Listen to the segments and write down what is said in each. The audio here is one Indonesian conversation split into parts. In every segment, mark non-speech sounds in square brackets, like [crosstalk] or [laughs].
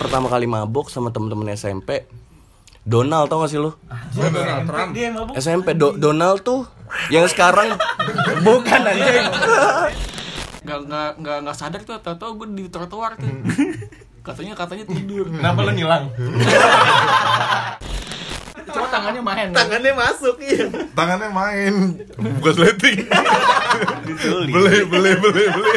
pertama kali mabok sama temen-temen SMP Donald tau gak sih lu? Donald Trump. SMP Do- Donald tuh yang sekarang bukan anjing. Nggak nggak nggak nggak sadar tuh. Tahu-tahu gue di trotoar tuh. Katanya katanya tidur. Kenapa lu ngilang? Cuma tangannya main. Tangannya masuk iya. tangannya main bukan sleting beli beli beli beli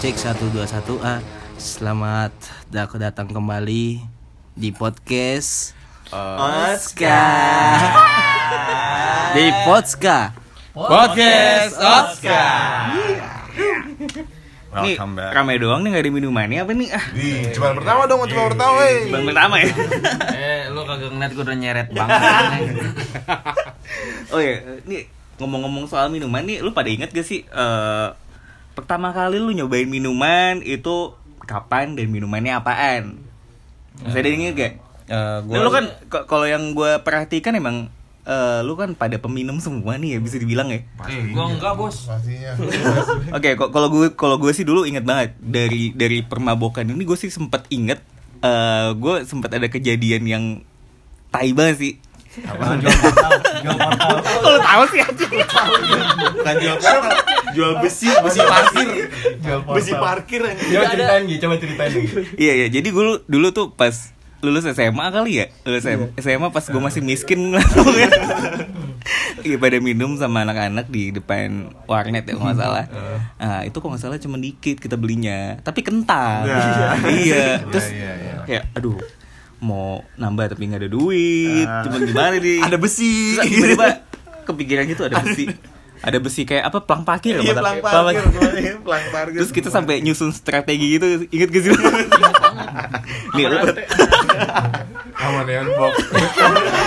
cek 121 ah. Selamat datang kembali di podcast Oscar. di Podska. Podcast Oscar. Nih, welcome back rame doang nih gak ada minumannya apa nih? Ah, di cuma pertama dong cuma pertama wey bang pertama ya. Eh, lu kagak ngeliat gue udah nyeret banget. [laughs] oh ya, nih ngomong-ngomong soal minuman nih, lu pada inget gak sih eh pertama kali lu nyobain minuman itu kapan dan minumannya apaan? Masih ada yang inget gak? Eh, Nah, lu kan kalau yang gue perhatikan emang eh, lu kan pada peminum semua nih ya bisa dibilang ya. Eh, gua enggak, Bos. pastinya [laughs] Oke, kok kalau gue kalau gue sih dulu inget banget dari dari permabokan ini gue sih sempat inget eh gue sempat ada kejadian yang tai banget sih. Apa? Kalau [laughs] tahu sih aja. bukan jual portal, jual besi, besi parkir. besi parkir. Coba ceritain Gi, coba ceritain Iya iya, jadi dulu dulu tuh pas lulus SMA kali ya lulus SMA, SMA pas gue masih miskin Iya pada minum sama anak-anak di depan warnet ya kalau nggak salah. Nah, itu kok nggak salah cuma dikit kita belinya, tapi kental. Ya. iya. Terus iya, iya. kayak aduh mau nambah tapi nggak ada duit, cuman gimana nih? Ada besi. Tiba-tiba kepikiran gitu ada besi. [laughs] Ada besi kayak apa pelang parkir ya, Iya, pelang Pelang parkir, parkir. pelang parkir. Terus kita sampai nyusun strategi gitu, inget gak sih? Nih, lu sama neon box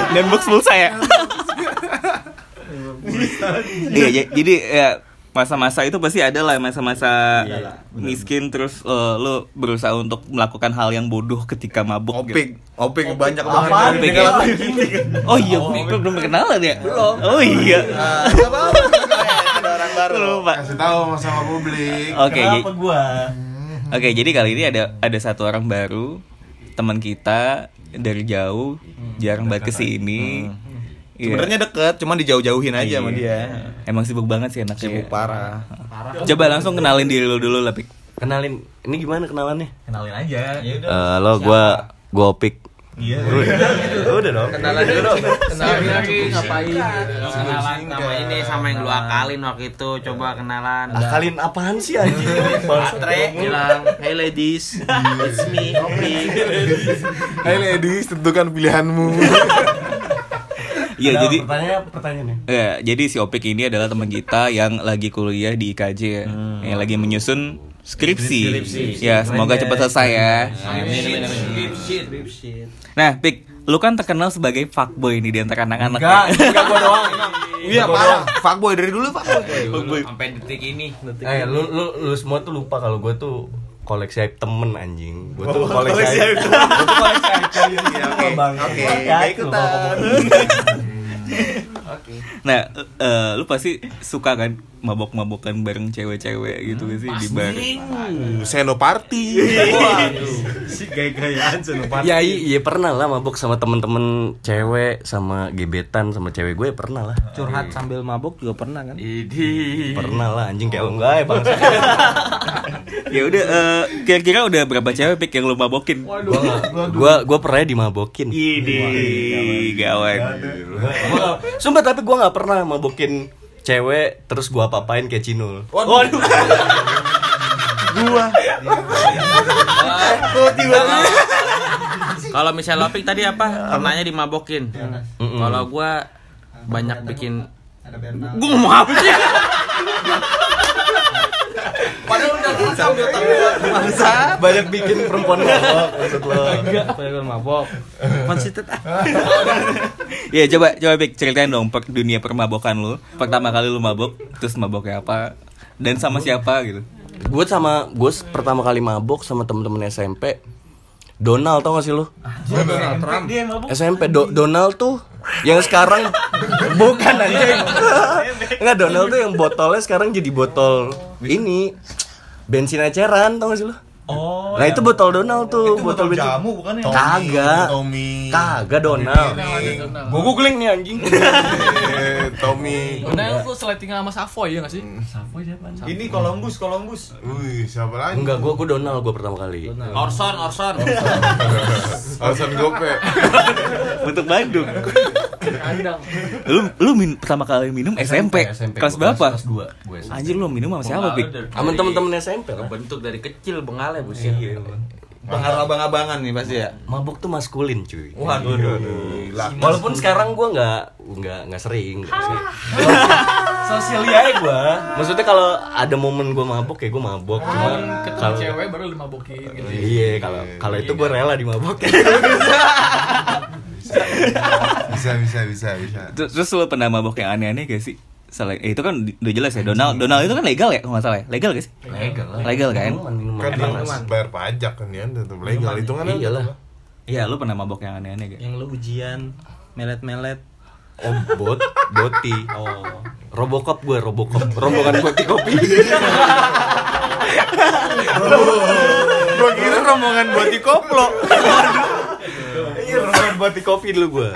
dan box pulsa ya. Iya, ja- jadi ya masa-masa itu pasti ada lah masa-masa miskin terus eh, lo berusaha untuk melakukan hal yang bodoh ketika mabuk Opik, opik banyak banget. Opik ya? Oh iya, belum belum kenalan ya? Belum. Oh iya. Orang baru. Lupa. kasih tahu sama publik Oke, Kenapa jadi- gua? Oke, jadi kali ini ada ada satu orang baru teman kita dari jauh, jarang banget ke sini. Iya. Sebenarnya deket, cuma dijauh-jauhin aja sama dia. Emang sibuk banget sih anaknya. Sibuk parah. Coba langsung kenalin diri lu dulu lah, Pik. Kenalin, ini gimana kenalannya? Kenalin aja. Ya udah. Eh, halo, gua gua Opik. Iya. Udah dong. Kenalan dulu dong. Kenalin lagi ngapain? Kenalan sama ini sama yang lu akalin waktu itu. Coba kenalan. Akalin apaan sih anjing? [laughs] Baterai. Bilang, "Hey ladies, it's me, Opik." [laughs] Hai ladies tentukan pilihanmu [laughs] Iya, Nah, jadi pertanyaannya pertanyaannya. Ya, jadi si Opik ini adalah teman kita yang lagi kuliah di IKJ ya, yang lagi menyusun skripsi. Ya, semoga cepat selesai ya. Nah, Pik, lu kan terkenal sebagai fuckboy nih di antara anak-anak. Enggak, ya. enggak gua doang. Iya, parah. Fuckboy dari dulu, fuckboy. Sampai detik ini. Eh, lu lu lu semua tuh lupa kalau gua tuh koleksi aib temen anjing. Gua tuh Oh, koleksi koleksi aib. aib Gua tuh koleksi aib temen. Iya, oke. Bang. [laughs] Oke. Nah, eh, lu pasti suka kan mabok-mabokan bareng cewek-cewek gitu gak sih di bar. Senoparty [laughs] Si gaya-gayaan senopati. Ya iya, iya pernah lah mabok sama temen-temen cewek sama gebetan sama cewek gue pernah lah. Curhat sambil mabok juga pernah kan? Idi. Pernah lah anjing kayak enggak ya bang. [laughs] ya udah eh, kira-kira udah berapa cewek Pik yang lu mabokin? gua gua gua pernah dimabokin. Idi, gawat. Sumpah tapi gua nggak pernah mabokin cewek terus gua apa-apain kayak Cinul. Waduh. Gua. Tuh tiba Kalau misalnya Lopik tadi apa? Pernahnya dimabokin. Kalau gua banyak bikin Gua ngomong apa sih? [laughs] Udah banyak bikin perempuan mabok maksud lo. Pengen mabok. Konsitet ah. Ya coba coba Bik ceritain dong per, dunia permabokan lu. Pertama kali lu mabok, terus maboknya apa? Dan sama siapa gitu. gue sama gue pertama kali mabok sama temen-temen SMP Donald tau gak sih lo SMP Do- Donald tuh yang sekarang [laughs] bukan anjing. Nggak Donald tuh yang botolnya sekarang jadi botol ini bensin eceran tau gak sih lo Oh. nah itu botol Donald tuh botol bensin jamu bukan ya? kagak Tommy kagak Donald gue googling nih anjing [laughs] Eh, Tommy Nah, lu seletingan sama Savoy ya gak sih? Savoy siapa? Ini Columbus, Columbus. Wih siapa lagi enggak gue gue Donald gue pertama kali Orson, Orson. Alasan gope Untuk [laughs] Bandung. Kandang. Lu lu min, pertama kali minum SMP. Kelas berapa? kelas 2 gue Anjir lu minum sama siapa, Bik? sama temen-temen SMP Bentuk dari kecil bengalnya buset. Pengaruh abang-abangan nih pasti ya. mabuk tuh maskulin cuy Waduh. Walaupun sekarang gue nggak nggak nggak sering, nggak sering. [laughs] Sosialia gue. Maksudnya kalau ada momen gue mabok ya gue mabok. Cuma Ketemu kalau cewek baru lu mabokin gitu. iya kalau kalau itu gue rela dimabokin. [laughs] [laughs] Bisa bisa bisa bisa Terus, lu pernah mabok yang aneh-aneh gak sih? Selain eh, itu kan di- udah jelas ya Donald Donald itu kan legal ya kalau nggak salah ya legal gak sih Legal lah. Legal kan? Minuman, minuman. Kan dia bayar pajak kan ya tetap legal itu kan Iyalah. iya lu pernah mabok yang aneh-aneh gak Yang lu ujian melet-melet. Oh bot, boti. Oh. Robocop gue, Robocop. Rombongan boti kopi. Gua kira rombongan buat di koplo. Iya, rombongan boti kopi dulu gue.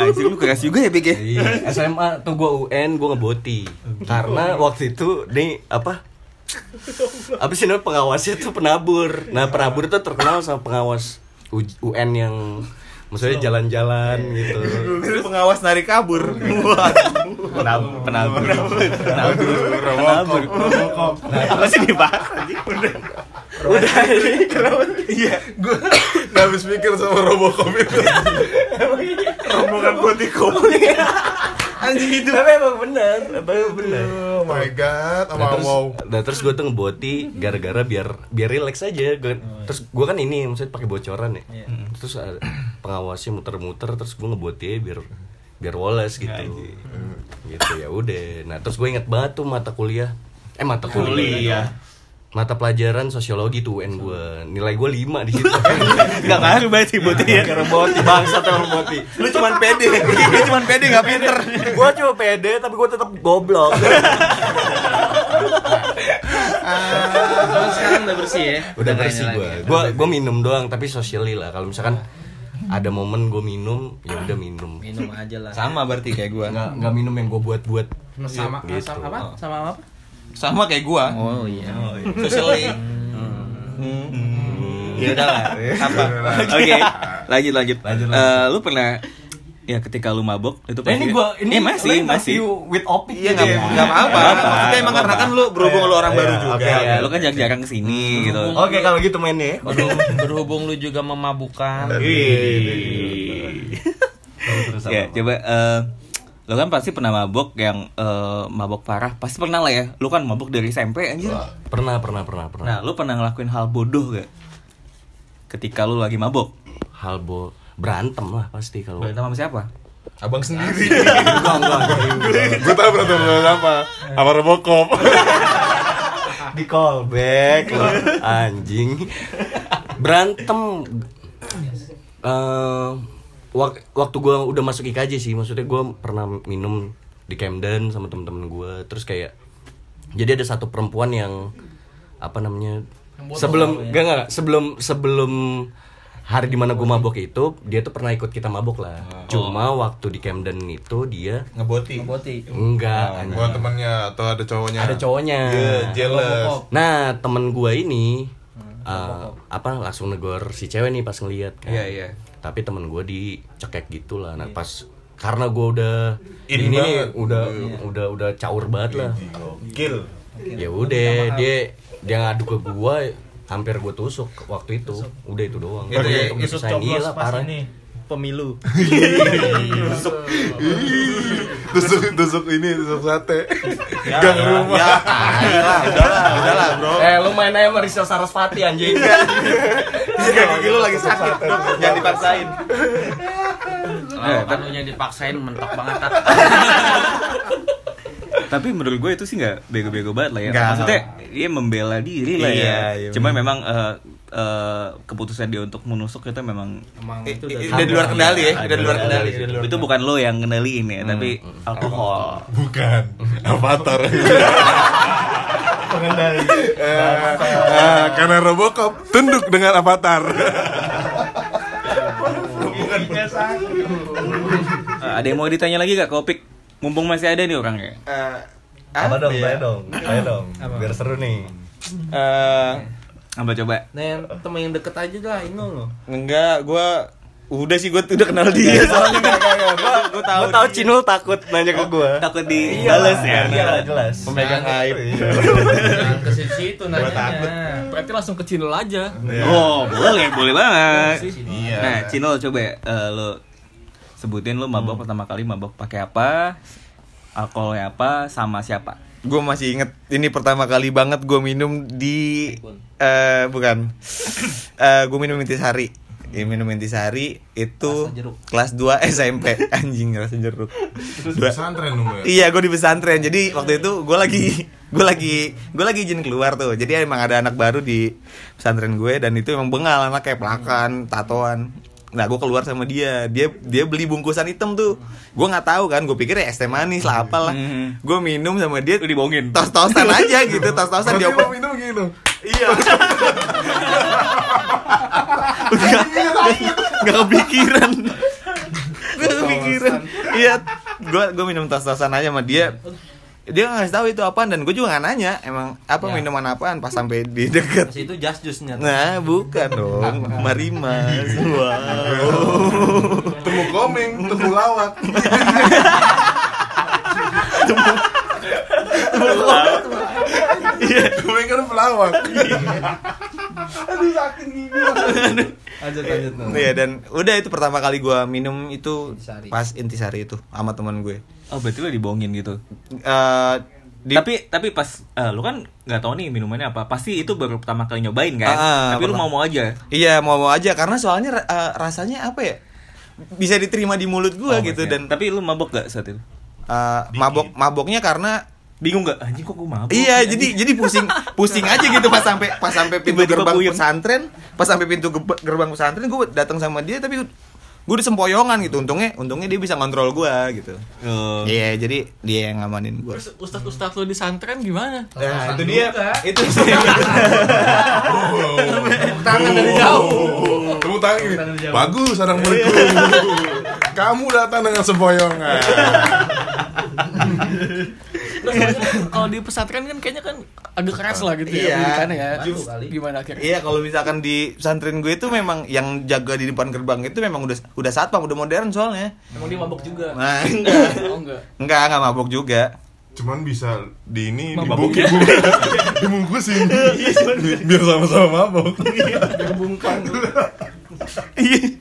Anjir lu keras juga ya Bik ya Iya, SMA tuh gue UN, gue ngeboti. Karena waktu itu nih apa? Apa sih namanya pengawasnya tuh penabur. Nah penabur tuh terkenal sama pengawas UN yang maksudnya jalan-jalan gitu. Kira pengawas narik kabur. Waduh. penabur penabur penabur penabur apa sih dibahas anjing Udah ini Iya. Gue habis mikir sama Robocop itu Rombongan buat di koplo. [laughs] Anjing itu. Tapi emang bener, tapi emang bener. Oh my god Nah sama terus, wow nah, terus gue tuh ngeboti gara-gara biar biar relax aja. Gua- terus gue kan ini maksudnya pakai bocoran ya. Terus ada pengawasnya muter-muter terus gue ngeboti aja biar biar woles gitu. Gitu ya udah. Nah terus gue inget banget tuh mata kuliah. Eh mata kuliah. Mata pelajaran sosiologi tuh UN gue Nilai gue 5 di situ [laughs] nggak ngaruh berarti buat ya Karena boti Bangsat emang boti Lu cuman pede. [laughs] Lu cuman pede enggak pinter. Gue cuma pede tapi gue tetap goblok [laughs] Kalau sekarang udah bersih ya. udah bersih gue gue gue minum doang tapi socially lah kalau misalkan ada momen gue minum ya udah minum Minum aja lah. Sama berarti kayak gua. nggak nggak minum yang gue buat buat Sama Gitu. sama apa? Sama apa? Sama kayak gua. Oh iya. Socially. ya udah lah [laughs] apa oke lanjut lanjut Eh, lu pernah ya ketika lu mabok itu Nah, ini gue ini Eh, masih masih with opik Iya gitu enggak ya. enggak apa-apa. Nggak apa-apa. Maksudnya emang karena kan lu berhubung lu orang baru juga. Oke, ya lu kan jarang-jarang ke sini gitu oke kalau gitu mainnya Berhubung, berhubung lu juga memabukan. ya coba lu kan pasti pernah mabok yang eh, mabok parah. Pasti pernah lah ya. Lu kan mabok dari SMP anjir. Pernah pernah pernah pernah. Nah lu pernah ngelakuin hal bodoh gak ketika lu lagi mabok? Hal bo berantem lah pasti kalau berantem sama siapa? Abang sendiri. [laughs] Enggak enggak Gue tau berantem sama apa Sama Robocop [laughs] di callback. Lo anjing. Berantem. Eh, wak- waktu gue udah masuk IKJ sih maksudnya gue pernah minum di Camden sama temen-temen gue terus kayak jadi ada satu perempuan yang apa namanya sebelum gak, gak, sebelum sebelum hari di mana gue mabok itu dia tuh pernah ikut kita mabok lah cuma waktu di Camden itu dia Ngeboti. Boti. enggak anjing. Bukan temannya atau ada cowoknya ada cowoknya Iya, jealous Nah, temen gua ini eh, apa langsung negor si cewek nih pas ngeliat kan. Iya, iya. Tapi temen gua dicekek gitu lah. Nah, pas karena gua udah In ini nih, banget. udah udah udah caur banget lah. Kill. Ya udah dia dia ngadu ke gua hampir gua tusuk waktu itu. Udah itu doang. Itu ya, itu iya lah, parah. Pemilu. tusuk tusuk ini tusuk sate Ya, gang rumah Ya, udahlah, udahlah, udahlah, Bro. Eh lu main aja sama Rizal Sarasvati anjing Iya, kaki lu lagi sakit. Jangan dipaksain. Kalau kan lu dipaksain mentok banget. Tapi menurut gue itu sih nggak bego-bego banget lah ya. Nggak. Maksudnya dia membela diri lah Iya, ya. iya, Cuma bener. memang eh, eh, keputusan dia untuk menusuk itu memang Emang I- itu udah Udah di luar kendali ya, udah di luar kendali. itu bukan lo yang ngendaliin ya, tapi alkohol. bukan avatar [laughs] pengendali. Eh, eh, karena Robocop tunduk dengan avatar Eh, ada yang mau ditanya lagi gak Kopik? Mumpung masih ada nih orangnya. Eh, Apa dong, ya? tanya dong, tanya dong Biar seru nih Eh, Apa coba? Nah, yang temen yang deket aja lah, Inul lo. enggak, gua udah sih gua udah kenal dia soalnya kan. Gue tahu tahu Cinul takut nanya ke gue Takut dibales ya. Iya jelas Pemegang aib. Jangan ke situ Gua takut. nanya. Berarti langsung ke channel aja. Oh, boleh, boleh banget. iya Nah, Cino coba eh, lo sebutin lo mabok pertama kali mabok pakai apa? Alkoholnya apa? Sama siapa? Gue masih inget ini pertama kali banget gue minum di eh bukan. [coughs] Eh gue minum intisari Ya, minum intisari itu kelas 2 [laughs] SMP anjing rasa jeruk. Dua- pesantren dong ya? Iya, gue di pesantren. Jadi waktu itu gue lagi [laughs] gue lagi gue lagi izin keluar tuh. Jadi emang ada anak baru di pesantren gue dan itu emang bengal anak kayak pelakan, tatoan. Nah, gue keluar sama dia. Dia dia beli bungkusan hitam tuh. Gue nggak tahu kan. Gue pikir ya es teh manis lah apalah. Hmm. Gue minum sama dia. Lu dibohongin. Tos-tosan aja gitu, [laughs] tos-tosan Berarti dia lo minum gitu Iya. [laughs] Gak, gak kepikiran. Gak kepikiran. Iya, gua gua minum tos-tosan aja sama dia. Dia nggak ngasih tahu itu apaan dan gue juga nggak nanya emang apa minuman apaan pas sampai di deket. Pas itu just juice nya. Nah, bukan dong, Marimas. [laughs] Wow. temu komeng temu lawak Iya. komeng kan pelawak [laughs] Lanjut lanjut. Nul. Iya dan udah itu pertama kali gua minum itu Intisari. pas intisari itu sama teman gue. Oh, berarti lo dibohongin gitu. Eh di tapi tapi pas eh, lu kan nggak tahu nih minumannya apa. Pasti itu baru pertama kali nyobain kan. Ah, tapi lu mau mau aja. Iya mau mau aja karena soalnya eh, rasanya apa ya bisa diterima di mulut gua Oh, gitu maksudnya. dan tapi lu mabok gak saat itu? eh, mabok maboknya karena Bingung gak? Anjing kok gue mabok? iya jadi jadi pusing pusing aja gitu pas sampai pas sampai pintu Tiba-tiba gerbang puyeng. pesantren pas sampai pintu ge- gerbang pesantren gue datang sama dia tapi gue di sempoyongan gitu untungnya untungnya dia bisa kontrol gua gitu Oh. iya jadi dia yang ngamanin gua Terus ustaz-ustaz lu di santren gimana? Nah, itu dia. Itu sih. Tangan dari jauh. temu tangan gini bagus assalamualaikum [laughs] kamu datang dengan sempoyongan [laughs] kalau di pesantren kan kayaknya kan agak keras lah gitu Iya. ya pendidikannya ya. Kali. Gimana akhirnya? Iya kalau misalkan di pesantren gue itu memang yang jaga di depan gerbang itu memang udah udah satpam udah modern soalnya. Emang dia mabok juga. Nah enggak Oh enggak. enggak enggak mabuk juga. cuman bisa di ini Mabuk dibukin dibungkusin biar sama-sama mabok Iya. [laughs]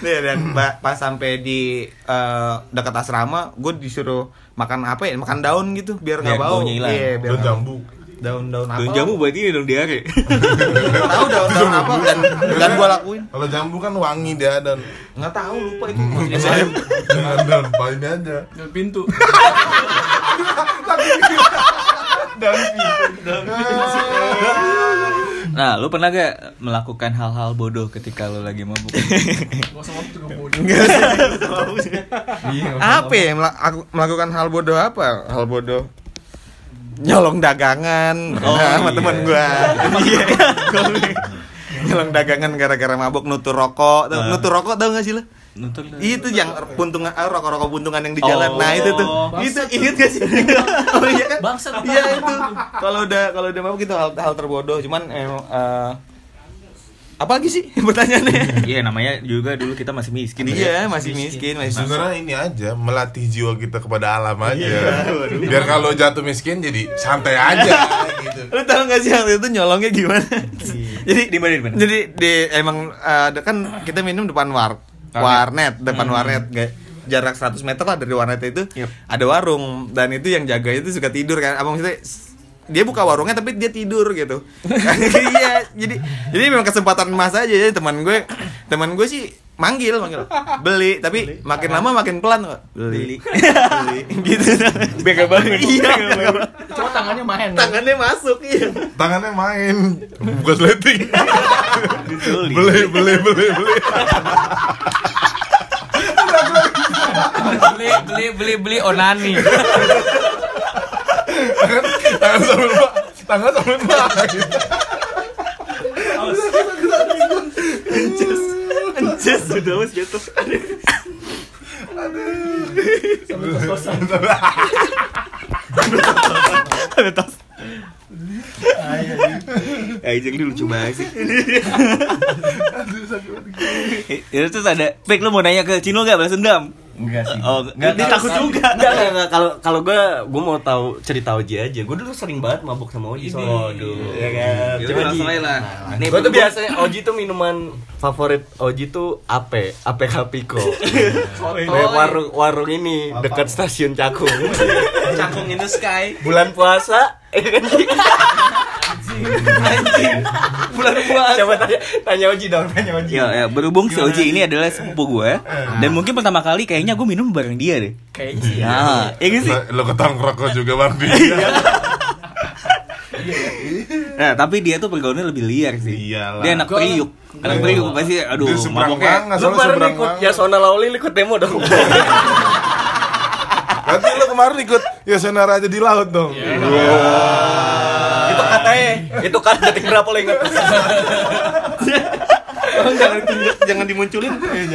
Iya, dan [clears throat] pas sampai di eh, dekat asrama gue disuruh makan apa ya makan daun gitu biar nggak bau. Iya, biar daun jambu Daun-daun apa? Daun jamu buat ini dong diare. Tahu daun-daun apa dan dan gue lakuin. kalau jambu kan wangi dia dan Nggak tahu lupa itu. daun paling aja Dari pintu. Nah, lu pernah gak melakukan hal-hal bodoh ketika lu lagi mabuk? [laughs] Gak usah mabuk juga bodoh. Enggak sih. apa ya mela- aku melakukan hal bodoh apa hal bodoh nyolong dagangan Oh, nah, sama iya. teman gua [laughs] iya nyolong dagangan gara-gara mabuk nutur rokok Tau- Ah. nutur rokok tau gak sih lo Nonton itu yang puntungan ah, rokok-rokok puntungan yang di jalan. Nah itu tuh. Oh, itu inget gak sih? [laughs] Oh iya kan? Bangsat. iya itu. Kalau udah kalau udah mabuk itu hal hal terbodoh. Cuman emang eh, apa lagi sih [laughs] pertanyaannya? Iya, namanya juga dulu kita masih miskin. ya. iya masih miskin masih susah. Sebenarnya ini aja melatih jiwa kita kepada alam aja. Biar kalau jatuh miskin jadi santai aja [laughs] gitu. Lu tau gak sih waktu itu nyolongnya gimana? jadi Di mana, di mana? Jadi di emang eh, ada kan kita minum depan warg. Warnet. Depan warnet. Nggak jarak 100 meter lah dari warnet itu ada warung. Dan itu yang jaga itu suka tidur kan. Apa maksudnya? Dia buka warungnya tapi dia tidur gitu. [laughs] Iya jadi jadi memang kesempatan emas aja. Jadi teman gue teman gue sih manggil manggil. [laughs] Beli tapi makin lama makin pelan kok. Beli. Beli. [laughs] Gitu. Bega banget. [laughs] iya. Cuma tangannya main. tangannya masuk iya. Tangannya main. Bukan sleting. Beli, beli, beli, beli. Beli beli beli beli onani. Tangan sambil Tangan sambil main anjir sudah mas jatuh Ajeng lu lucu banget sih. Ya terus ada, Pik lu mau nanya ke Cino gak balas dendam? Enggak sih. Oh, Nggak, dia kalau- takut juga. Enggak, enggak, enggak. [laughs] Kalau kalau gue gue mau tahu cerita Oji aja. Gue dulu sering banget mabuk sama Oji. Waduh, ya kan. Ya Coba udah, langsung Ji. aja lah. Nih, gue tuh biasanya Oji tuh minuman favorit Oji tuh Ape, Ape Kapiko. [laughs] Kayak warung warung ini dekat stasiun Cakung. [laughs] Cakung the sky. Bulan puasa, eh kan Ji? Bulan puasa. Coba tanya, tanya Oji dong, tanya Oji. Ya, ya, berhubung si Oji ini adalah sepupu gue Dan mungkin pertama kali kayaknya gue minum bareng dia deh Kayaknya sih. Ya, ya sih? Lo ketang rokok juga Bang Di [laughs] Nah, tapi dia tuh pergaulannya lebih liar sih Iyalah. Dia anak priuk Anak priuk pasti, aduh, Dia seberang maboknya banget Lu seberang ikut ya Sona Lawli lu ikut demo dong. [laughs] Lo kemarin ikut Ya Sonar aja di laut dong itu katanya, itu kan detik berapa lo inget? jangan jangan dimunculin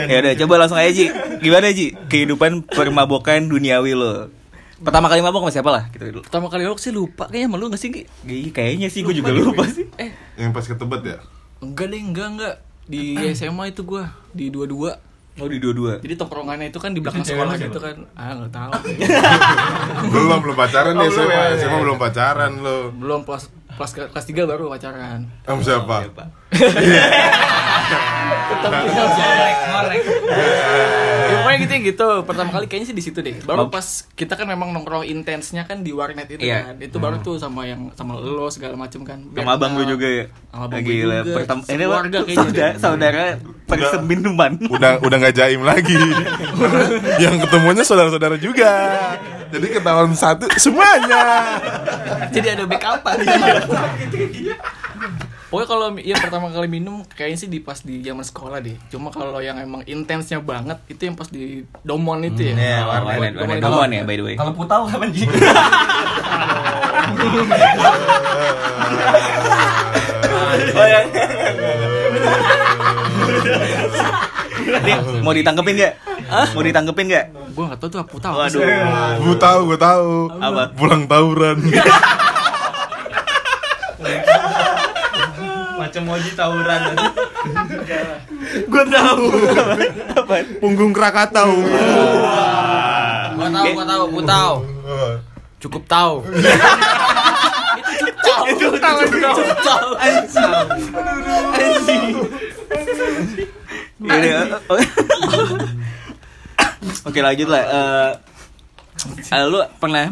Ya udah, coba langsung aja Ji Gimana Ji? Kehidupan permabokan duniawi lo Pertama kali mabok sama siapa lah? Gitu dulu Pertama kali aku sih lupa kayaknya malu gak sih? Iya, Kayaknya sih, gue juga lupa sih Eh, Yang pas ke Tebet ya enggak deh, enggak enggak. Di [clears throat] SMA itu gua di dua-dua. Oh di dua-dua Jadi tongkrongannya itu kan di belakang sekolah gitu kan. Ah, enggak tahu. [laughs] Belum, belum pacaran ya SMA SMA belum pacaran lo Belum kelas kelas kelas 3 baru pacaran. Sama siapa? [laughs] [laughs] Ya, pokoknya gitu gitu. Pertama kali kayaknya sih di situ deh. Baru pas kita kan memang nongkrong intensnya kan di warnet itu Iya. kan. Itu baru tuh sama yang sama lo segala macam kan. Sama abang gue juga ya Sama abang gue Gila, juga. pertama Ini Sekeluarga apa? kayaknya Saudara, saudara persebinuman Udah udah nggak jaim lagi [laughs] Yang ketemunya saudara-saudara juga Jadi ketahuan satu semuanya Jadi ada backupan. Pokoknya kalau yang pertama kali minum kayaknya sih di pas di zaman sekolah deh. Cuma kalau yang emang intensnya banget itu yang pas di Domon itu ya. Iya, Buat warnet, Domon warnet itu. Domon ya by the way Kalau putau kapan Ji? oh yang mau ditangkepin gak? Mau ditangkepin gak? Gua enggak tahu tuh apa tahu. Waduh Gue tahu, gue tahu. Apa? Pulang tawuran. macam moji tawuran Gue tahu Apa? punggung krakatau gua tahu gua tahu gua tahu Cukup tahu. Itu tahu Cukup tahu Anjing Anjing. Oke lanjut lah Eh, eh, Lu pernah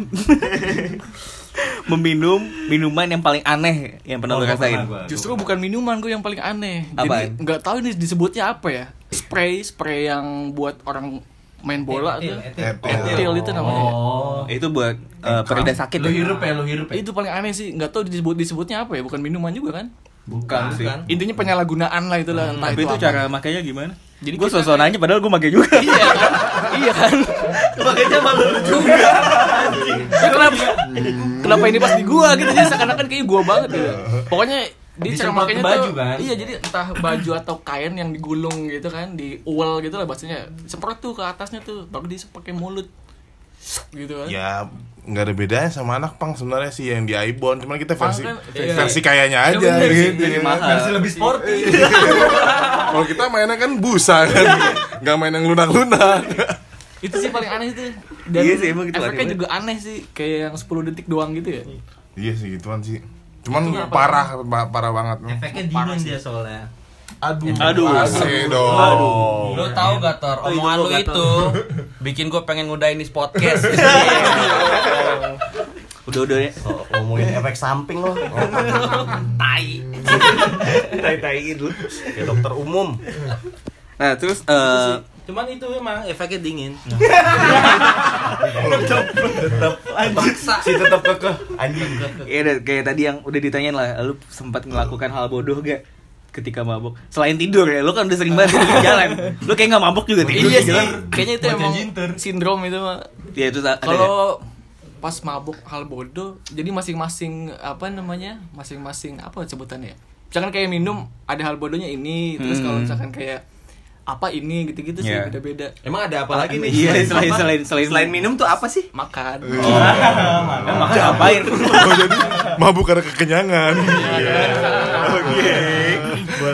Meminum minuman yang paling aneh Yang pernah lu rasain Justru bukan minuman gue yang paling aneh. Apaan? Jadi nggak tahu ini disebutnya apa ya. Spray, spray yang buat orang main bola tuh. Etil itu namanya. Oh. Itu buat eh, pereda sakit Lu ya? hirup ya, lu hirup ya. Itu paling aneh sih. Nggak tahu disebut disebutnya apa ya. Bukan minuman juga kan? Bukan sih. Intinya penyalahgunaan lah itulah. Entah Tapi itu apa. cara makanya gimana? Jadi gue sosok nanya padahal gue make juga iya [laughs] iya kan [laughs] Makanya malu juga [laughs] Ya, kenapa kenapa ini pas di gua gitu jadi seakan-akan kayak gua banget gitu pokoknya dia cara makanya baju, tuh kan? iya jadi entah baju atau kain yang digulung gitu kan di uel gitu lah bahasanya semprot tuh ke atasnya tuh baru dia pakai mulut gitu kan ya nggak ada bedanya sama anak pang sebenarnya sih yang di Ibon cuman kita versi kan, iya. versi kayaknya aja bener sih, gitu. jadi mahal. Versi lebih sporty. [laughs] kalau kita mainnya kan busa kan. Nggak main yang lunak-lunak. Itu sih paling aneh itu. Dan Iya sih, emang gitu efeknya aneh juga aneh sih kayak yang 10 detik doang gitu ya. Iya sih gituan sih. Cuman parah pa- parah banget. Efeknya dingin dia soalnya Aduh, Aduh. AC dong. Lu tahu gak Tor, omongan lu itu bikin gue pengen ngudain di podcast. [laughs] Udah udah ya. So, ngomongin efek samping loh. Tai. [laughs] Tai-tai dulu. Ya dokter umum. Nah, terus eh Cuman itu emang efeknya dingin. Si tetap kekeh anjing. ya udah, kayak tadi yang udah ditanyain lah, lu sempat melakukan hal bodoh gak? Ketika mabuk selain tidur ya lu kan udah sering banget tidur di jalan lu kayak nggak mabuk juga tidur Iya sih, jalan kayaknya itu emang sindrom itu mah. ya itu? Kalau pas mabuk hal bodoh, jadi masing-masing apa namanya, masing-masing apa sebutannya? ya? Misalkan kayak minum ada hal bodohnya ini, terus kalau misalkan kayak apa ini gitu-gitu sih Iya. beda-beda. Emang ada apa lagi nih? iya selain selain selain Selain minum tuh apa sih? Makan. makan ngapain Oh, [laughs] jadi [laughs] mabuk karena kekenyangan.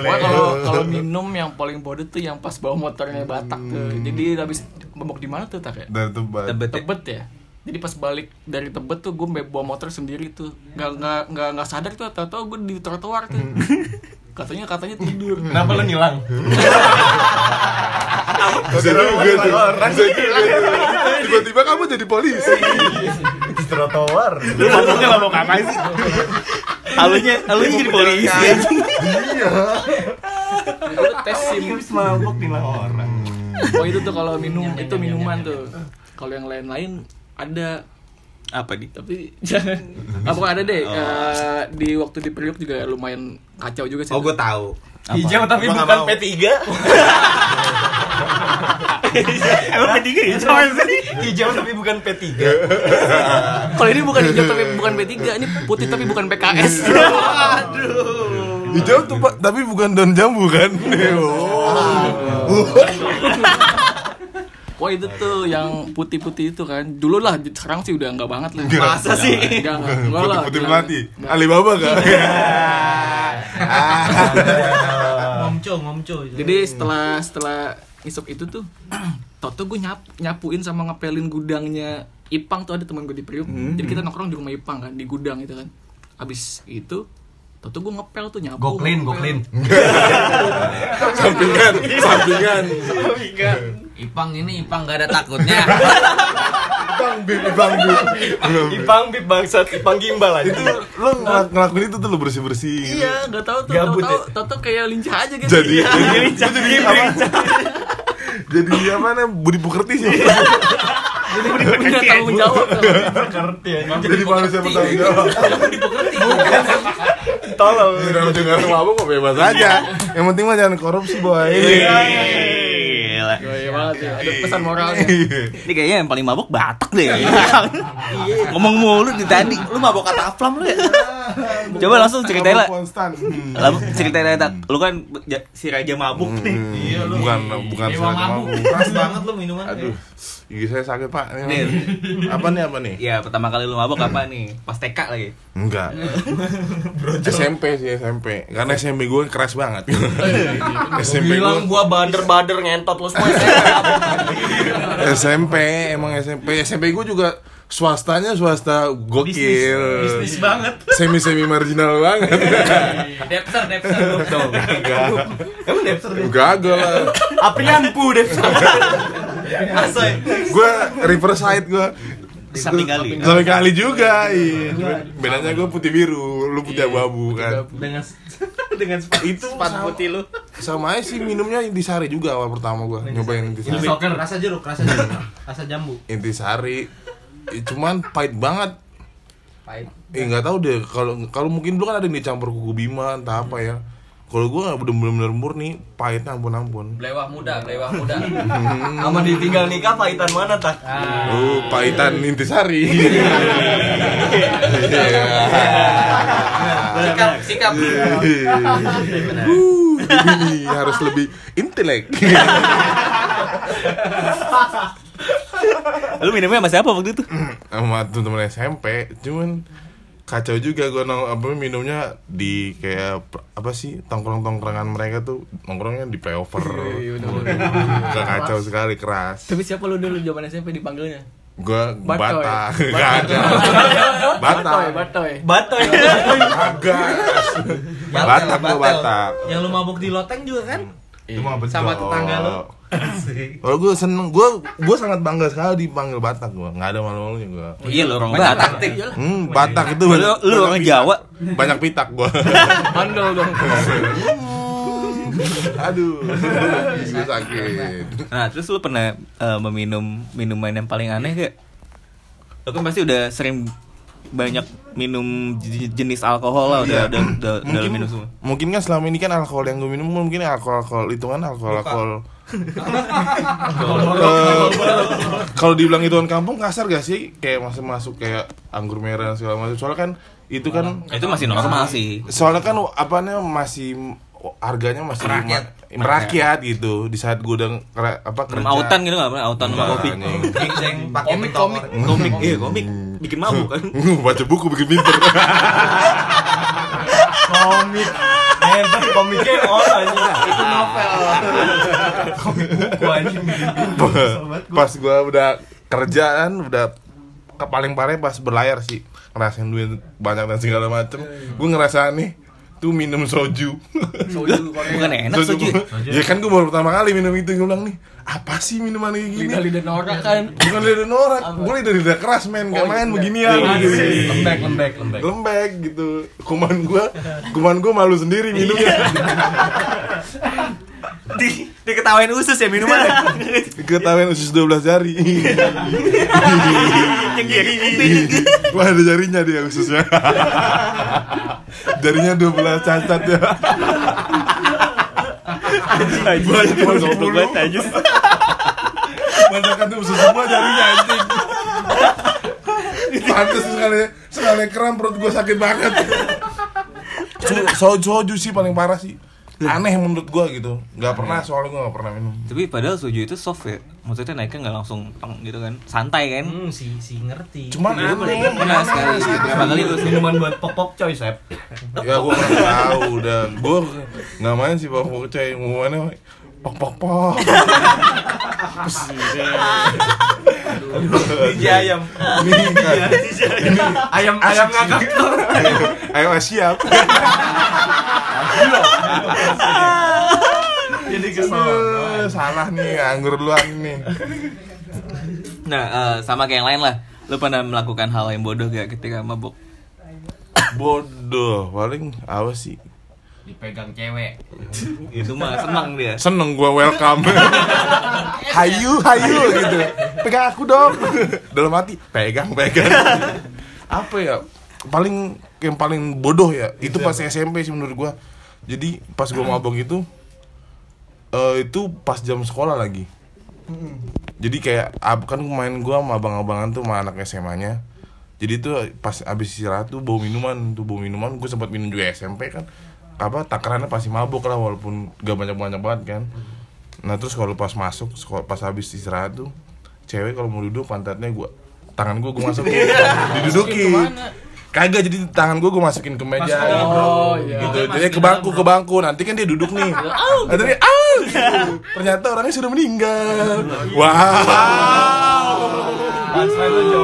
Pokoknya kalau [laughs] kalau minum yang paling bodoh tuh yang pas bawa motornya Batak tuh. Jadi habis mabuk di mana tuh tak ya? Dan tebal. tebet ya? Tebet ya. Jadi pas balik dari Tebet tuh gue bawa motor sendiri tuh. Nggak nggak nggak nggak sadar tuh atau gue di trotoar tuh. [laughs] Katanya katanya tidur. Kenapa lu ngilang? Bisa juga tuh. Bisa juga tuh. Tiba-tiba kamu jadi polisi. Di trotoar. lu mabuknya mabuk apa sih [laughs] halunya halunya jadi polisi anjing. Gue tes SIM. mabuk di orang. Oh itu tuh kalau minum itu minuman tuh. Kalau yang lain-lain ada apa nih tapi [laughs] jangan apa ada deh eh, di waktu di Priok juga lumayan kacau juga sih Oh, gue tahu. Hijau tapi bukan mau. P3. [laughs] emang ketiga hijau sih Hijau tapi bukan P3. Kalau ini bukan hijau tapi bukan B3, ini putih tapi bukan PKS. Hijau tuh pak, tapi bukan daun jambu kan? Oh. [laughs] Wah itu tuh yang putih-putih itu kan. Dulu lah, sekarang sih udah enggak banget lah. Masa sih? Enggak, enggak, enggak lah. Putih melati. Alibaba kan? [laughs] Ngomco, ngomco. Jadi setelah setelah isop itu tuh, [clears throat] Toto gue nyap, nyapuin sama ngepelin gudangnya Ipang tuh ada teman gue di Priuk. Jadi kita nongkrong di rumah Ipang kan, di gudang itu kan. Abis itu, Toto gue ngepel tuh nyapu. Go clean, go clean. sampingan, sampingan. Ipang ini Ipang gak ada takutnya. [laughs] Bang bib, bang bib. Ipang bib bangsat, Ipang gimbal aja. Itu lo ngelak- ngelakuin itu tuh lo bersih bersih. Iya, nggak tahu tuh. Gabut Tahu ya? Toto kayak lincah aja gitu. Jadi, jadi, jadi apa? Jadi apa namanya? Budi Pukerti sih. punya tanggung jawab. Ngerti ya. Jadi manusia bertanggung jawab. Tolong. Udah dengar mabuk kok bebas aja. Yang penting mah jangan korupsi boy. Gila. Iya banget ya. Ada pesan moralnya. Ini kayaknya yang paling mabuk Batak deh. Ngomong mulu di tadi. Lu mabok kata aflam lu ya? Coba langsung ceritain lah. Lalu ceritain aja, Tak. Lu kan si raja mabuk nih. Iya lu. Bukan bukan sengaja mabuk. mabuk. Keras banget lu minuman. Aduh, gigi saya sakit pak. Ini Nih. Apa nih apa nih? Ya, pertama kali lu mabuk apa nih? Pas TK lagi. Enggak. [laughs] SMP sih SMP. Karena SMP gue keras banget. SMP gue Bilang gua bader-bader ngentot lu semua. [laughs] SMP emang SMP SMP gue juga swastanya swasta gokil. Bisnis banget. Semi semi marginal banget. Depser, depser. Emang Depser deh. Gagal lah. Lampu Depser. [laughs] Gue Riverside gue. Samping kali. Sampai kali juga, iya. Bedanya gue putih biru, lu putih abu-abu kan. Dengan [laughs] dengan itu Sepatu putih lu. Sama aja sih minumnya intisari juga awal pertama gue nyobain intisari. Soccer. Rasa jeruk, rasa jeruk. [laughs] Rasa jambu. Intisari, cuman pahit banget. Pahit. Eh nggak tahu deh kalau kalau mungkin dulu kan ada yang dicampur kuku bima entah apa ya. Kalau gue nggak bener-bener murni, pahitnya ampun ampun. Belewah muda, belewah muda. Sama ditinggal nikah pahitan mana tak? Oh, pahitan intisari. [laughs] Iya. Sikap, sikap. Ini harus lebih intelek. Lu minumnya sama siapa waktu itu? Sama temen-temen SMP, cuman kacau juga gue nong apa minumnya di kayak apa sih tongkrong tongkrongan mereka tuh nongkrongnya di playover Gak kacau sekali keras Tapi siapa lu dulu zaman SMP dipanggilnya? Gua Batoy. Batak. Gak ada. Batoy, Batak. batoy. Batoy. Kagak. Batak Batak. Yang lu mabuk di loteng juga kan? Betul. Sama tetangga lu. Kalau gue seneng, gue gue sangat bangga sekali dipanggil Batak gue, nggak ada malu-malunya gue. Iya lo orang Batak. Hmm, Batak itu Lu, lu orang Jawa. banyak pitak gue. Handal dong. [laughs] Aduh, gue sakit. Nah, terus lu pernah eh, meminum minuman yang paling aneh gak? Lu kan pasti udah sering banyak minum jenis alkohol lah udah udah udah, udah minum semua. mungkin kan selama ini kan alkohol yang gue minum mungkin alkohol alkohol itu kan alkohol alkohol. [laughs] Kalau dibilang itu kampung kasar gak sih? Kayak masih masuk kayak anggur merah dan segala macam. Soalnya kan itu kan Itu masih normal sih. soalnya kan apa namanya masih harganya masih Merakyat. ma- merakyat gitu di saat udah kera- apa kerja Autan gitu nggak pernah autan sama kopi. Komik, komik. Komik, iya komik. Bikin mabuk kan. [laughs] baca buku bikin pinter Komik. Hebat komiknya orang Itu novel. Komik buku anjing. [laughs] pas gue udah kerjaan udah ke paling parah pas berlayar sih ngerasain duit banyak dan segala macem gue ngerasa nih tuh minum soju Soju [laughs] Korea. Bukan enak soju. ya kan gue baru pertama kali minum itu gue bilang nih apa sih minuman kayak gini Lidah-lidah norak kan. bukan lidah norak gue lidah lidah keras men gak main beginian gitu. Lembek, lembek, lembek. lembek gitu kuman gua kuman gua malu sendiri minumnya [laughs] Di diketawain usus ya minuman. [laughs] ketahuan usus 12 jari. [laughs] Wah ada jarinya dia ususnya. Jarinya 12 cacat ya gua cuma 10 aja. banyak kan tuh usus semua jarinya anjing. Pantes sekali sekali kram perut gua sakit banget. So- soju soju sih paling parah sih aneh menurut gua gitu nggak pernah soalnya gua nggak pernah minum Tapi padahal soju itu soft ya. Maksudnya naiknya nggak langsung tong gitu kan. Santai kan. Hmm, si si ngerti. Cuman itu nih? Pernah sekali. Berapa kali gue minuman buat pop-pop coy, Sep. ya gua nggak tahu udah gua nggak main sih bawa kucai mau mana pok pok pok DJ ayam. Ayam ayam ngakak. ayo siap Jadi kesel. Salah nih anggur duluan nih. Nah, eh, sama kayak yang lain lah. Lu pernah melakukan hal yang bodoh gak ketika mabuk? bodoh paling apa sih? Dipegang cewek. [laughs] Itu mah senang dia. seneng gua welcome. [laughs] Hayu hayu gitu. Pegang aku dong. Dalam hati pegang pegang. [laughs] Apa ya? Paling yang paling bodoh ya itu pas SMP sih menurut gua jadi pas gua mabok itu eh itu pas jam sekolah lagi. Jadi kayak ab- kan main gua sama abang-abangan tuh sama anak SMA-nya jadi tuh pas abis istirahat tuh bau minuman. Tuh bau minuman gue sempat minum juga SMP kan. Apa takarannya pasti mabuk lah walaupun gak banyak banyak banget kan. Nah terus kalau pas masuk sekolah pas habis istirahat tuh cewek kalau mau duduk pantatnya gua tangan gua gua masukin. [laughs] Didudukin kagak jadi tangan gua gua masukin ke meja gitu, Oh, iya. gitu. jadi ke bangku ke bangku. Nanti kan dia duduk nih. Nanti dia ah gitu. ternyata orangnya sudah meninggal. Wow.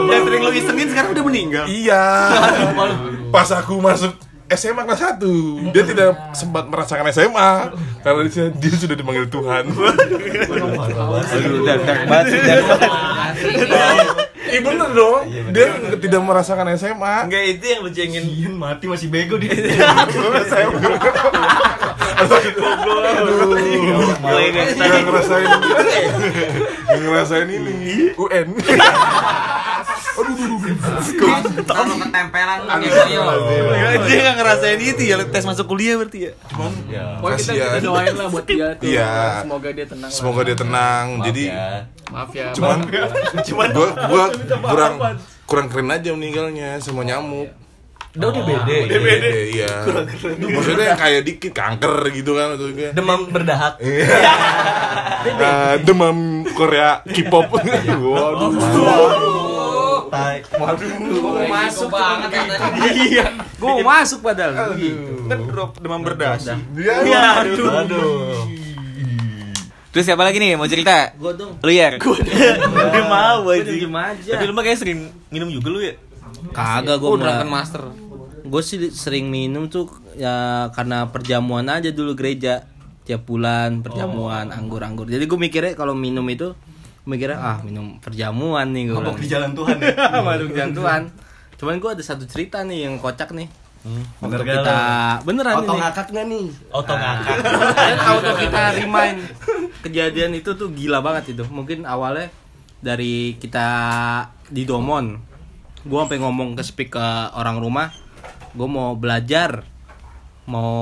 Yang sering lu isengin sekarang udah meninggal. iya. Pas aku masuk SMA kelas 1 Dia tidak sempat merasakan SMA Karena dia, dia sudah dipanggil Tuhan. Aduh, dan dark banget Iya bener dong. Dia tidak merasakan SMA Enggak itu yang lu cengin Ian mati masih bego dia. Mulai dari tadi. Gak ngerasain ngerasain ini. UN Kalau ketempelan. Dia gak ngerasain itu ya tes masuk kuliah berarti ya. Pokoknya kita, kita Kasian. doain lah buat dia tuh. Iya. Semoga dia tenang. Semoga dia tenang. Jadi Maaf ya. Cuman [laughs] Cuman Gua, gua kurang Kurang keren aja meninggalnya Sama nyamuk Udah udah bede. DBD Iya Maksudnya kayak dikit kanker gitu kan atau kayak Demam berdahak. [laughs] Eh, demam Korea K-pop. [laughs] Waduh. Tai. Masuk banget katanya. Iya. Gue masuk padahal. Kan drop demam berdasi. Iya. Aduh. Aduh. Terus siapa lagi nih mau cerita? Gua dong. Lu ya? Gua udah mau [laughs] Gua aja. aja. Tapi lu mah kayak sering minum juga lu ya? Kagak Oh, gua drunken mulai. master. Gue sih sering minum tuh ya karena perjamuan aja dulu gereja tiap bulan perjamuan anggur-anggur. Jadi gue mikirnya kalau minum itu gua mikirnya ah minum perjamuan nih gue. [laughs] Mabok di jalan Tuhan ya. Mabok jantuan. Cuman gue ada satu cerita nih yang kocak nih. Bener Waktu gak kita beneran Auto ini. ngakak nggak nih? Auto ngakak. Dan auto kita remind kejadian itu tuh gila banget itu. Mungkin awalnya dari kita di Domon. Gua sampai ngomong ke speak ke orang rumah, gue mau belajar mau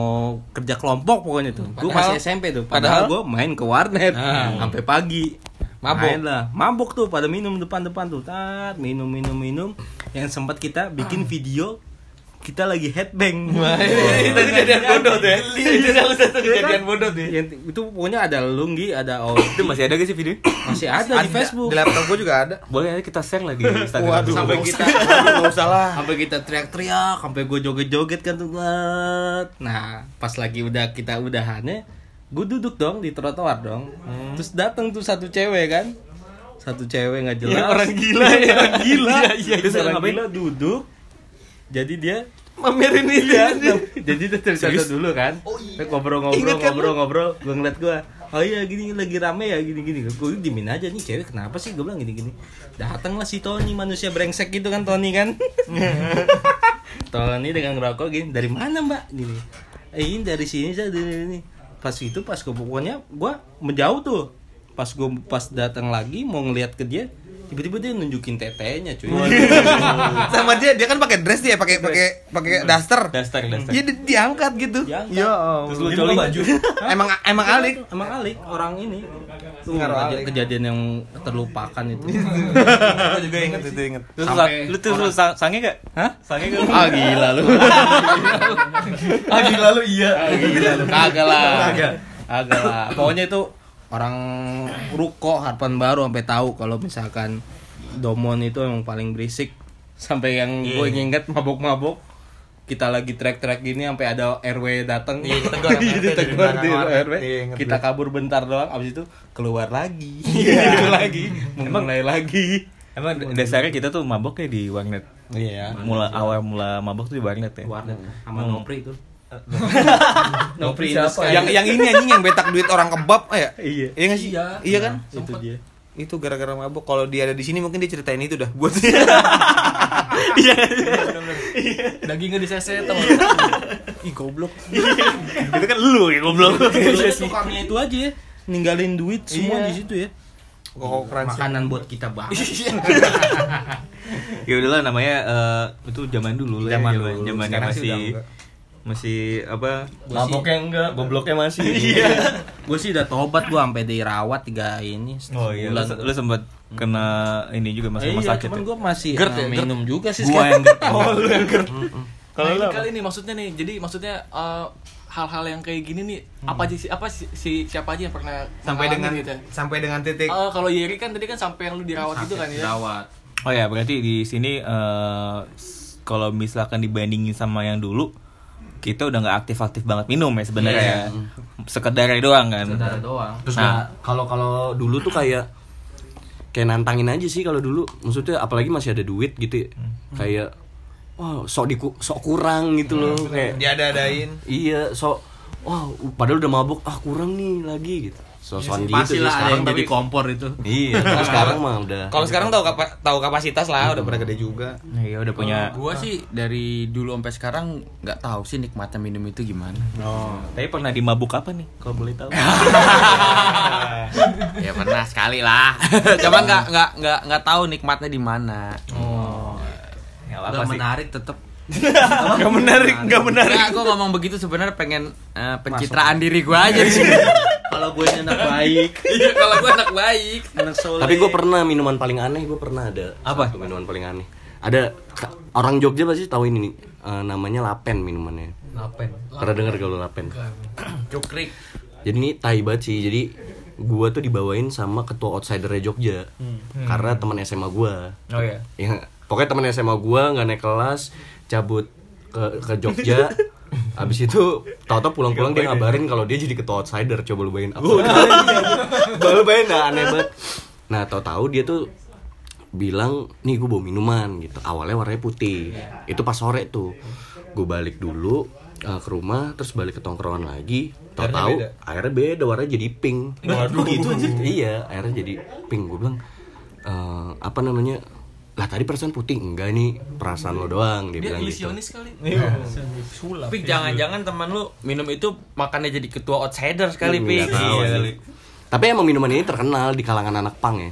kerja kelompok pokoknya tuh. Gue Padahal- masih SMP tuh. padahal- Padahal, gue main ke warnet Ah. sampai pagi. Mabuk. Main lah, mabuk tuh pada minum depan-depan tuh. Tat, minum minum minum. Yang sempat kita bikin video kita lagi headbang. [laughs] Itu kejadian bodoh tuh ya. Itu salah satu kejadian bodoh tuh. Yang itu pokoknya ada Lunggi, ada Oh, Itu masih ada gak sih video? masih ada di Facebook. Di laptop gue juga ada. Boleh aja kita share lagi di Instagram. Waduh, sampai kita Enggak usah lah. sampai kita teriak-teriak, sampai gue joget-joget kan tuh. Nah, pas lagi udah kita udahannya, gue duduk dong di trotoar dong. Terus datang tuh satu cewek kan. Satu cewek nggak jelas. orang gila ya. orang gila. Iya, iya. Terus orang ngapain? gila duduk. Jadi dia Mamerin ini. Iya, [laughs] jadi dia cerita dulu kan. Terus Ngobrol-ngobrol, ngobrol-ngobrol, gue ngeliat gue. Oh iya gini lagi rame ya gini gini. Gue dimin aja nih cewek kenapa sih gue bilang gini gini. Datanglah si Tony manusia brengsek gitu kan Tony kan. [laughs] Tony dengan ngerokok gini. Dari mana mbak? Gini. Eh ini dari sini saya dari ini. Pas itu pas gue pokoknya gue menjauh tuh. Pas gue pas datang lagi mau ngeliat ke dia, tiba-tiba dia nunjukin tetenya cuy. Sama dia dia kan pakai dress dia, pakai pakai pakai daster. Daster, daster. Dia di- diangkat gitu. Diangkat. Ya Terus lu coli baju. Emang emang alik. Emang alik orang ini. Tuh, Ngaruh keja- alik. kejadian yang terlupakan itu. [laughs] Gue juga inget itu inget. Terus Sampai lu tuh lu sang- sange gak? Hah? Sange gak? ah gila lu. [laughs] Ah gila lu iya. Ah, gila lu. Kagak lah. Kagak lah. Pokoknya itu orang ruko harapan baru sampai tahu kalau misalkan Domon itu emang paling berisik. Sampai yang gue inget mabok-mabok kita lagi trek-trek gini sampai ada RW datang Iya, ditegur sama [laughs] RW, ditegur di RW Iya, kita kabur bentar doang abis itu keluar lagi. [laughs] Gitu lagi. Mulai lagi. Emang dasarnya kita tuh mabok ya di warnet. Iya. Mula awal mula mabok tuh di warnet ya. warnet. Sama Hmm. Nopri itu [laughs] Nopri siapa? Yang yang ini anjing yang betak duit orang kebab ya? Iya. Iya nggak sih? Iya. Iya kan? itu dia Itu gara-gara mabuk. Kalau dia ada di sini mungkin dia ceritain itu dah buat [laughs] Dagingnya diseset tau [laughs] ih goblok itu kan lu ya goblok. tukangnya itu aja ya ninggalin duit semua di situ ya Kok keren sih. makanan buat kita banget ya udahlah namanya eh, itu zaman dulu lah. Zaman ya, dulu. Zaman sih masih enggak. Masih apa? Maboknya enggak, gobloknya masih. [laughs] iya gue sih udah tobat gue sampai dirawat tiga ini Oh iya, lu, sempat kena ini juga masuk rumah iya, sakit. cuman ya? gue masih eh, ya, minum juga sih Gua yang sekarang. [laughs] Oh, lu yang gerd. Kalau ini kali nih maksudnya nih, jadi maksudnya eh, hal-hal yang kayak gini nih apa aja sih apa si, si- siapa aja yang pernah Sampai dengan gitu ya? sampai dengan titik Eh, kalau Yeri kan tadi kan sampai yang lu dirawat itu kan ya. dirawat Oh ya, berarti di sini eh, s- kalau misalkan dibandingin sama yang dulu, kita udah nggak aktif-aktif banget minum ya sebenarnya. ya. Sekedar doang kan. saudara doang Terus Nah. nah, kalau kalau dulu tuh kayak kayak nantangin aja sih kalau dulu. Maksudnya apalagi masih ada duit gitu. ya. Kayak wah sok diku, sok kurang gitu loh kayak dia ada-adain. iya sok wah padahal udah mabuk ah kurang nih lagi gitu. Sosokan gitu pasti sih lah ada sekarang yang tapi jadi kompor itu iya, tapi sekarang mah udah Kalau sekarang tahu kapa- tahu kapasitas lah, udah pada gede juga. Nah, ya udah punya. Gua sih dari dulu sampai sekarang nggak tahu sih nikmatnya minum itu gimana. Oh, tapi pernah dimabuk apa nih? Kalau boleh tahu. [laughs] ya pernah sekali lah. [laughs] Cuman nggak nggak nggak nggak tahu nikmatnya di mana. oh apa-apa sih. menarik tetep Nggak menarik, nggak menarik. Nah, gue ngomong begitu sebenarnya pengen eh, pencitraan diri gue aja di sini. [laughs] kalau gue anak baik Iya, kalau gue anak baik. anak soleh Tapi gue pernah minuman paling aneh, gue pernah ada Apa? minuman paling aneh. Ada orang Jogja pasti tahu ini nih, eh, namanya lapen minumannya. Lapen. Pernah denger kalau lapen? Cukrik. [clears throat] Jadi ini tai banget sih. Jadi gua tuh dibawain sama ketua outsidernya Jogja. Karena teman SMA gua. Oh ya. Ya, pokoknya teman SMA gua nggak naik kelas, cabut ke ke Jogja. [laughs] Abis itu tau-tau pulang-pulang dia ngabarin kalau dia jadi ketua outsider Coba lu bayangin. Apa [laughs] Coba lu bayangin gak aneh banget. Nah tau-tau dia tuh bilang nih gue bawa minuman gitu. Awalnya warnanya putih. Itu pas sore tuh. Gue balik dulu uh, ke rumah terus balik ke tongkrongan lagi. Tahu-tahu airnya beda? warnanya jadi pink. Waduh. Gitu aja iya airnya jadi pink. Gue bilang "Eh, apa namanya lah tadi perasaan putih enggak nih perasaan lo doang dia, Dia bilang gitu. ilusionis kali. Pik jangan-jangan teman lu minum itu makannya jadi ketua outsider sekali, Hmm, Pik. Iya. tapi emang minuman ini terkenal di kalangan anak pang ya?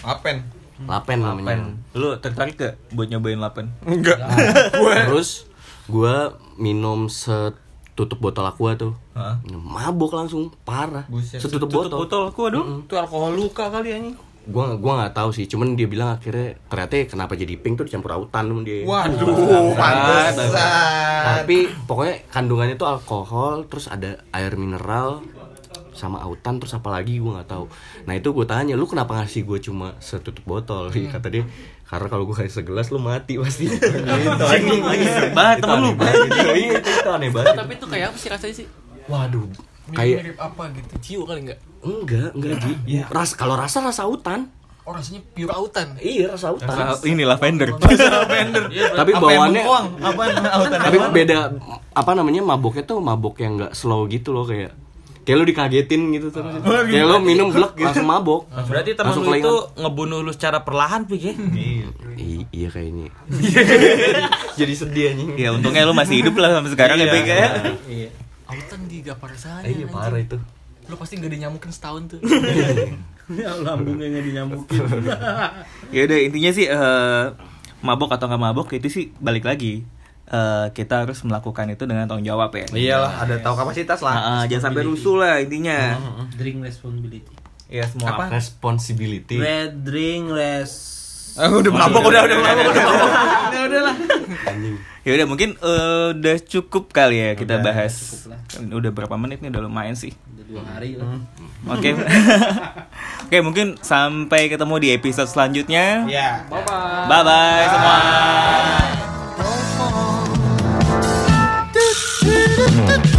Lapen. lapen namanya. Lu tertarik gak buat nyobain lapen? Enggak. [laughs] terus gue minum setutup botol aqua tuh. Hah? mabok langsung parah. Setutup Tutup botol. botol aku aduh. Itu alkohol luka kali anjing. Gua gua nggak tahu sih cuman dia bilang akhirnya ternyata kenapa jadi pink tuh dicampur autan sama dia. Waduh, pantesan. tapi pokoknya kandungannya tuh alkohol terus ada air mineral sama autan terus apa lagi gua nggak tahu. Nah itu gue tanya lu kenapa ngasih gue cuma setutup botol? Kata dia karena kalau gue kasih segelas lu mati pasti. [laughs] Gitu anjing lagi banget, temen lu. iya itu, itu aneh banget. Tapi itu kayak apa sih rasanya sih? waduh Kayak mirip apa gitu? Ciu kali enggak? enggak enggak ji. Ras kalau rasa rasa autan Oh rasanya pure autan. iya rasa autan Ini lavender. tapi bawaannya Apa tapi beda apa namanya maboknya tuh mabok yang nggak slow gitu loh kayak kayak lu dikagetin gitu terus. Kayak lu minum blek langsung mabok. Berarti teman lu itu ngebunuh lu secara perlahan, Pik ya. I- iya kayaknya. [laughs] Jadi sedih anjing. Ya untungnya lu masih hidup lah sampai sekarang ya, Pik ya. Autan di gapar sana. iya parah itu Lu pasti gak dinyamukin setahun tuh. [laughs] Lambungnya nggak dinyamukin. [laughs] Ya udah intinya sih eh, mabok atau nggak mabok itu sih balik lagi. Eh, kita harus melakukan itu dengan tanggung jawab ya. Iyalah, ada tahu kapasitas lah. Ah, ah, jangan sampai rusuh lah intinya. Drink responsibility. Ya semua apa? responsibility Red drink Aku udah mabok, udah udah mabok, udah mabok. Ya udah lah. Ya udah mungkin uh, udah cukup kali ya kita udah, bahas. Udah berapa menit nih? Udah lumayan sih. Udah dua hari lah. Hmm. Oke. [laughs] Oke, mungkin sampai ketemu di episode selanjutnya. Ya. Bye bye. Bye bye semua. Bye.